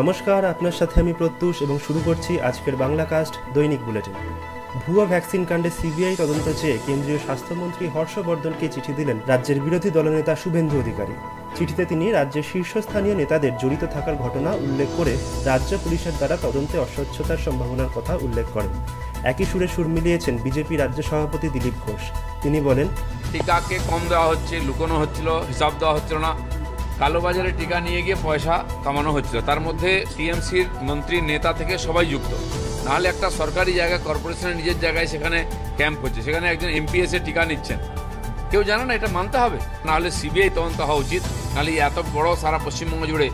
নমস্কার, আপনার সাথে আমি প্রত্যুষ এবং শুরু করছি আজকের বাংলা কাস্ট দৈনিক বুলেটিন। ভুয়া ভ্যাকসিন কাণ্ডে সিবিআই তদন্ত চেয়ে কেন্দ্রীয় স্বাস্থ্যমন্ত্রী হর্ষবর্ধনকে চিঠি দিলেন রাজ্যের বিরোধী দলনেতা শুভেন্দু অধিকারী। চিঠিতে তিনি রাজ্যের শীর্ষস্থানীয় নেতাদের জড়িত থাকার ঘটনা উল্লেখ করে রাজ্য পুলিশের দ্বারা তদন্তে অস্বচ্ছতার সম্ভাবনার কথা উল্লেখ করেন। একই সুরে সুর মিলিয়েছেন বিজেপি রাজ্য সভাপতি দিলীপ ঘোষ। তিনি বলেন, টিকাকে কম দেওয়া হচ্ছে, লুকোনো হচ্ছিল, হিসাব দেওয়া হচ্ছিল না। কালোবাজারে টিকা নিয়ে গিয়ে পয়সা কামানো হচ্ছিল। তার মধ্যে টিএমসির মন্ত্রী নেতা থেকে সবাই যুক্ত। নাহলে একটা সরকারি জায়গা কর্পোরেশনের নিজের জায়গায় সেখানে ক্যাম্প হচ্ছে। সেখানে একজন এমপি এসে টিকা নিচ্ছেন। কেউ জানে না এটা মানতে হবে। নাহলে সিবিআই তদন্ত হওয়া উচিত। নাহলে এত বড় সারা পশ্চিমবঙ্গ জুড়ে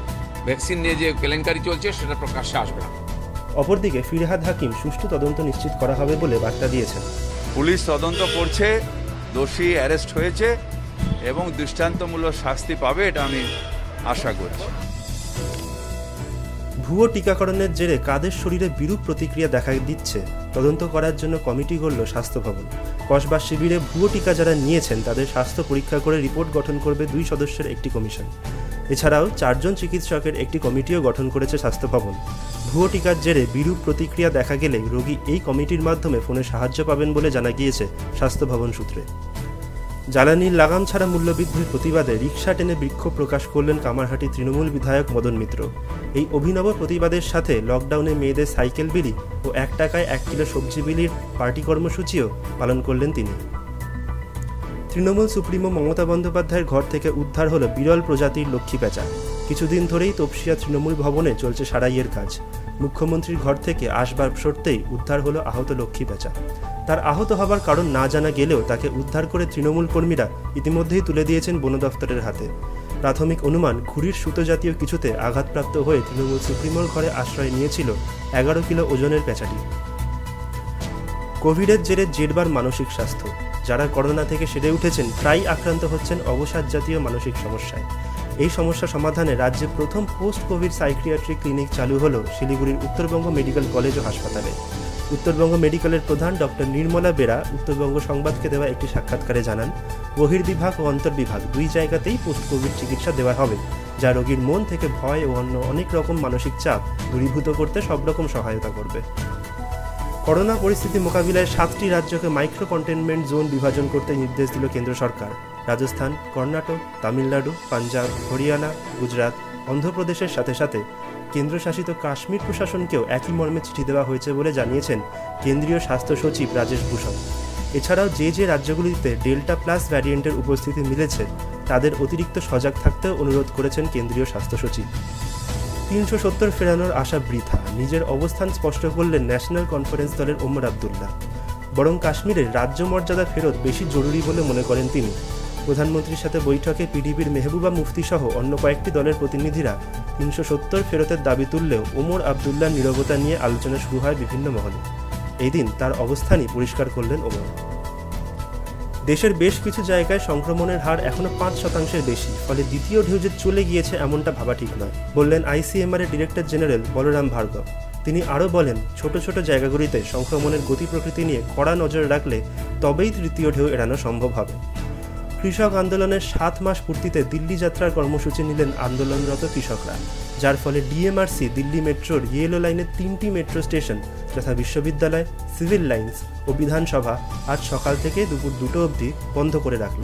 ভ্যাকসিন নিয়ে যে কেলেঙ্কারি চলছে সেটা প্রকাশ্যে আসবে না। অপরদিকে ফিরহাদ হাকিম সুষ্ঠু তদন্ত নিশ্চিত করা হবে বলে বার্তা দিয়েছেন। পুলিশ তদন্ত করছে দোষী অ্যারেস্ট হয়েছে। এবং দৃষ্টান্তমূলক শাস্তি পাবে এটা আমি আশা করছি। ভুয়ো টিকাকরণের জেরে কাদের শরীরে বিরূপ প্রতিক্রিয়া দেখা দিচ্ছে, তদন্ত করার জন্য কমিটি গড়ল স্বাস্থ্য ভবন। কসবা শিবিরে ভুয়ো টিকা যারা নিয়েছেন, তাদের স্বাস্থ্য পরীক্ষা করে রিপোর্ট গঠন করবে দুই সদস্যের একটি কমিশন। এছাড়াও চারজন চিকিৎসকের একটি কমিটিও গঠন করেছে স্বাস্থ্য ভবন। ভুয়ো টিকার জেরে বিরূপ প্রতিক্রিয়া দেখা গেলে রোগী এই কমিটির মাধ্যমে ফোনে সাহায্য পাবেন বলে জানা গিয়েছে স্বাস্থ্য ভবন সূত্রে। জ্বালানির লাগাম ছাড়া মূল্যবৃদ্ধির প্রতিবাদে রিকশা টেনে বিক্ষোভ প্রকাশ করলেন কামারহাটি তৃণমূল বিধায়ক মদন মিত্র। এই অভিনব প্রতিবাদের সাথে লকডাউনে মেয়েদের সাইকেল বিলি ও এক টাকায় এক কিলো সবজি বিলির পার্টি কর্মসূচিও পালন করলেন তিনি। তৃণমূল সুপ্রিমো মমতা বন্দ্যোপাধ্যায়ের ঘর থেকে উদ্ধার হলো বিরল প্রজাতির লক্ষ্মী পেঁচা। কিছুদিন ধরেই তপসিয়া তৃণমূল ভবনে চলছে সারাইয়ের কাজ। মুখ্যমন্ত্রীর ঘর থেকে আসবাব সরতেই উদ্ধার হলো আহত লক্ষ্মী পেঁচা তার আহত হবার কারণ না জানা গেলেও তাকে উদ্ধার করে তৃণমূল কর্মীরা ইতিমধ্যেই তুলে দিয়েছেন বন দফতরের হাতে। প্রাথমিক অনুমান ঘুড়ির সুতো জাতীয় কিছুতে আঘাতপ্রাপ্ত হয়ে তৃণমূল সুপ্রিমোর ঘরে আশ্রয় নিয়েছিল এগারো কিলো ওজনের পেঁচাটি। কোভিডের জেরে জেরবার মানসিক স্বাস্থ্য। যারা করোনা থেকে সেরে উঠেছেন প্রায় আক্রান্ত হচ্ছেন অবসাদ জাতীয় মানসিক সমস্যায়। এই সমস্যা সমাধানে রাজ্যে প্রথম পোস্ট কোভিড সাইক্রিয়াট্রিক ক্লিনিক চালু হল শিলিগুড়ির উত্তরবঙ্গ মেডিকেল কলেজ ও হাসপাতালে। উত্তরবঙ্গ মেডিকেলের প্রধান ডক্টর নির্মলা বেরা উত্তরবঙ্গ সংবাদকে দেওয়া একটি সাক্ষাৎকারে জানান বহির্বিভাগ ও অন্তর্বিভাগ দুই জায়গাতেই পোস্ট কোভিড চিকিৎসা দেওয়া হবে, যা রোগীর মন থেকে ভয় ও অন্য অনেক রকম মানসিক চাপ দূরীভূত করতে সব রকম সহায়তা করবে। করোনা পরিস্থিতি মোকাবিলায় সাতটি রাজ্যকে মাইক্রো কন্টেনমেন্ট জোন বিভাজন করতে নির্দেশ দিল কেন্দ্র সরকার। রাজস্থান, কর্ণাটক, তামিলনাড়ু, পাঞ্জাব, হরিয়ানা, গুজরাট, অন্ধ্রপ্রদেশের সাথে সাথে কেন্দ্রশাসিত কাশ্মীর প্রশাসনকেও একই মর্মে চিঠি দেওয়া হয়েছে বলে জানিয়েছেন কেন্দ্রীয় স্বাস্থ্য সচিব রাজেশ ভূষণ। এছাড়াও যে যে রাজ্যগুলিতে ডেল্টা প্লাস ভ্যারিয়েন্টের উপস্থিতি মিলেছে, তাদের অতিরিক্ত সজাগ থাকতেও অনুরোধ করেছেন কেন্দ্রীয় স্বাস্থ্য সচিব। তিনশো সত্তর ফেরানোর আশা বৃথা। নিজের অবস্থান স্পষ্ট করলেন ন্যাশনাল কনফারেন্স দলের ওমর আবদুল্লাহ। বরং কাশ্মীরের রাজ্য মর্যাদা ফেরত বেশি জরুরি বলে মনে করেন তিনি। প্রধানমন্ত্রীর সাথে বৈঠকে পিডিবির মেহবুবা মুফতি সহ অন্য কয়েকটি দলের প্রতিনিধিরা তিনশো সত্তর ফেরতের দাবি তুললেও ওমর আবদুল্লাহ নিরবতা নিয়ে আলোচনা শুরু হয় বিভিন্ন মহলে। এই দিন তার অবস্থানই পরিষ্কার করলেন ওমর। দেশের বেশ কিছু জায়গায় সংক্রমণের হার এখনও পাঁচ শতাংশের বেশি, ফলে দ্বিতীয় ঢেউ যে চলে গিয়েছে এমনটা ভাবা ঠিক নয়, বললেন আইসিএমআর এর ডিরেক্টর জেনারেল বলরাম ভার্গব। তিনি আরও বলেন, ছোট ছোট জায়গাগুলিতে সংক্রমণের গতি প্রকৃতি নিয়ে কড়া নজর রাখলে তবেই তৃতীয় ঢেউ এড়ানো সম্ভব হবে। কৃষক আন্দোলনের সাত মাস পূর্তিতে দিল্লি যাত্রার কর্মসূচি নিলেন আন্দোলনরত কৃষকরা, যার ফলে ডিএমআরসি, দিল্লি মেট্রোর ইয়েলো লাইনের তিনটি মেট্রো স্টেশন যথা বিশ্ববিদ্যালয়, সিভিল লাইন্স ও বিধানসভা আজ সকাল থেকে দুপুর দুটো অবধি বন্ধ করে রাখল।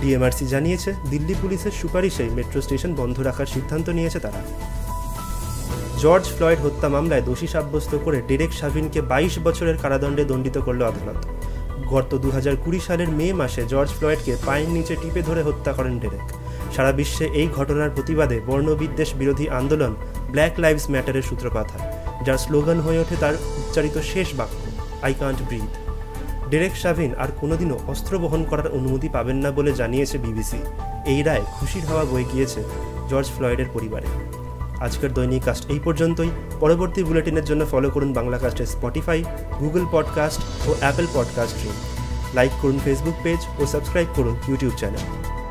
ডিএমআরসি জানিয়েছে, দিল্লি পুলিশের সুপারিশেই মেট্রো স্টেশন বন্ধ রাখার সিদ্ধান্ত নিয়েছে তারা। জর্জ ফ্লয়েড হত্যা মামলায় দোষী সাব্যস্ত করে ডেরেক শাভিনকে বাইশ বছরের কারাদণ্ডে দণ্ডিত করল আদালত। গত দু হাজার কুড়ি সালের মে মাসে জর্জ ফ্লয়েডকে পায়ের নিচে টিপে ধরে হত্যা করেন ডেরেক। সারা বিশ্বে এই ঘটনার প্রতিবাদে বর্ণবিদ্বেষ বিরোধী আন্দোলন ব্ল্যাক লাইভস ম্যাটারের সূত্রপাত হয়, যার স্লোগান হয়ে ওঠে তার উচ্চারিত শেষ বাক্য I can't breathe Derek Chauvin আর কোনোদিনও অস্ত্র বহন করার অনুমতি পাবেন না বলে জানিয়েছে বিবিসি। এই রায় খুশির হওয়া বয়ে গিয়েছে জর্জ ফ্লয়েডের পরিবারে। আজকের দৈনিক কাস্ট এই পর্যন্তই। পরবর্তী বুলেটিনের জন্য ফলো করুন বাংলা কাস্টের স্পটিফাই গুগল পডকাস্ট ও অ্যাপেল পডকাস্ট লাইক করুন ফেসবুক পেজ ও সাবস্ক্রাইব করুন ইউটিউব চ্যানেল